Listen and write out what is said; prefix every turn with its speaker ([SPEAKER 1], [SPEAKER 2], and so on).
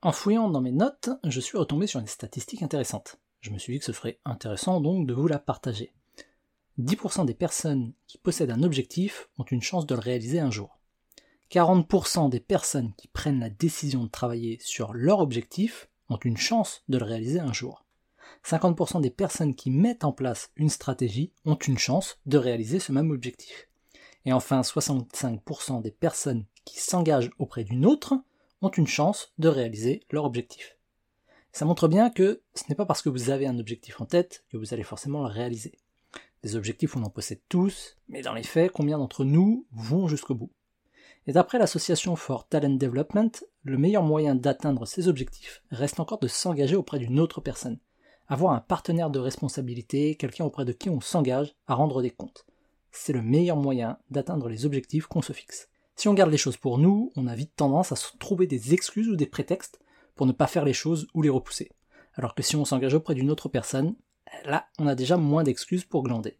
[SPEAKER 1] En fouillant dans mes notes, je suis retombé sur une statistique intéressante. Je me suis dit que ce serait intéressant donc de vous la partager. 10% des personnes qui possèdent un objectif ont une chance de le réaliser un jour. 40% des personnes qui prennent la décision de travailler sur leur objectif ont une chance de le réaliser un jour. 50% des personnes qui mettent en place une stratégie ont une chance de réaliser ce même objectif. Et enfin, 65% des personnes qui s'engagent auprès d'une autre ont une chance de réaliser leur objectif. Ça montre bien que ce n'est pas parce que vous avez un objectif en tête que vous allez forcément le réaliser. Des objectifs, on en possède tous, mais dans les faits, combien d'entre nous vont jusqu'au bout? Et d'après l'association for Talent Development, le meilleur moyen d'atteindre ces objectifs reste encore de s'engager auprès d'une autre personne. Avoir un partenaire de responsabilité, quelqu'un auprès de qui on s'engage à rendre des comptes. C'est le meilleur moyen d'atteindre les objectifs qu'on se fixe. Si on garde les choses pour nous, on a vite tendance à se trouver des excuses ou des prétextes pour ne pas faire les choses ou les repousser. Alors que si on s'engage auprès d'une autre personne, là, on a déjà moins d'excuses pour glander.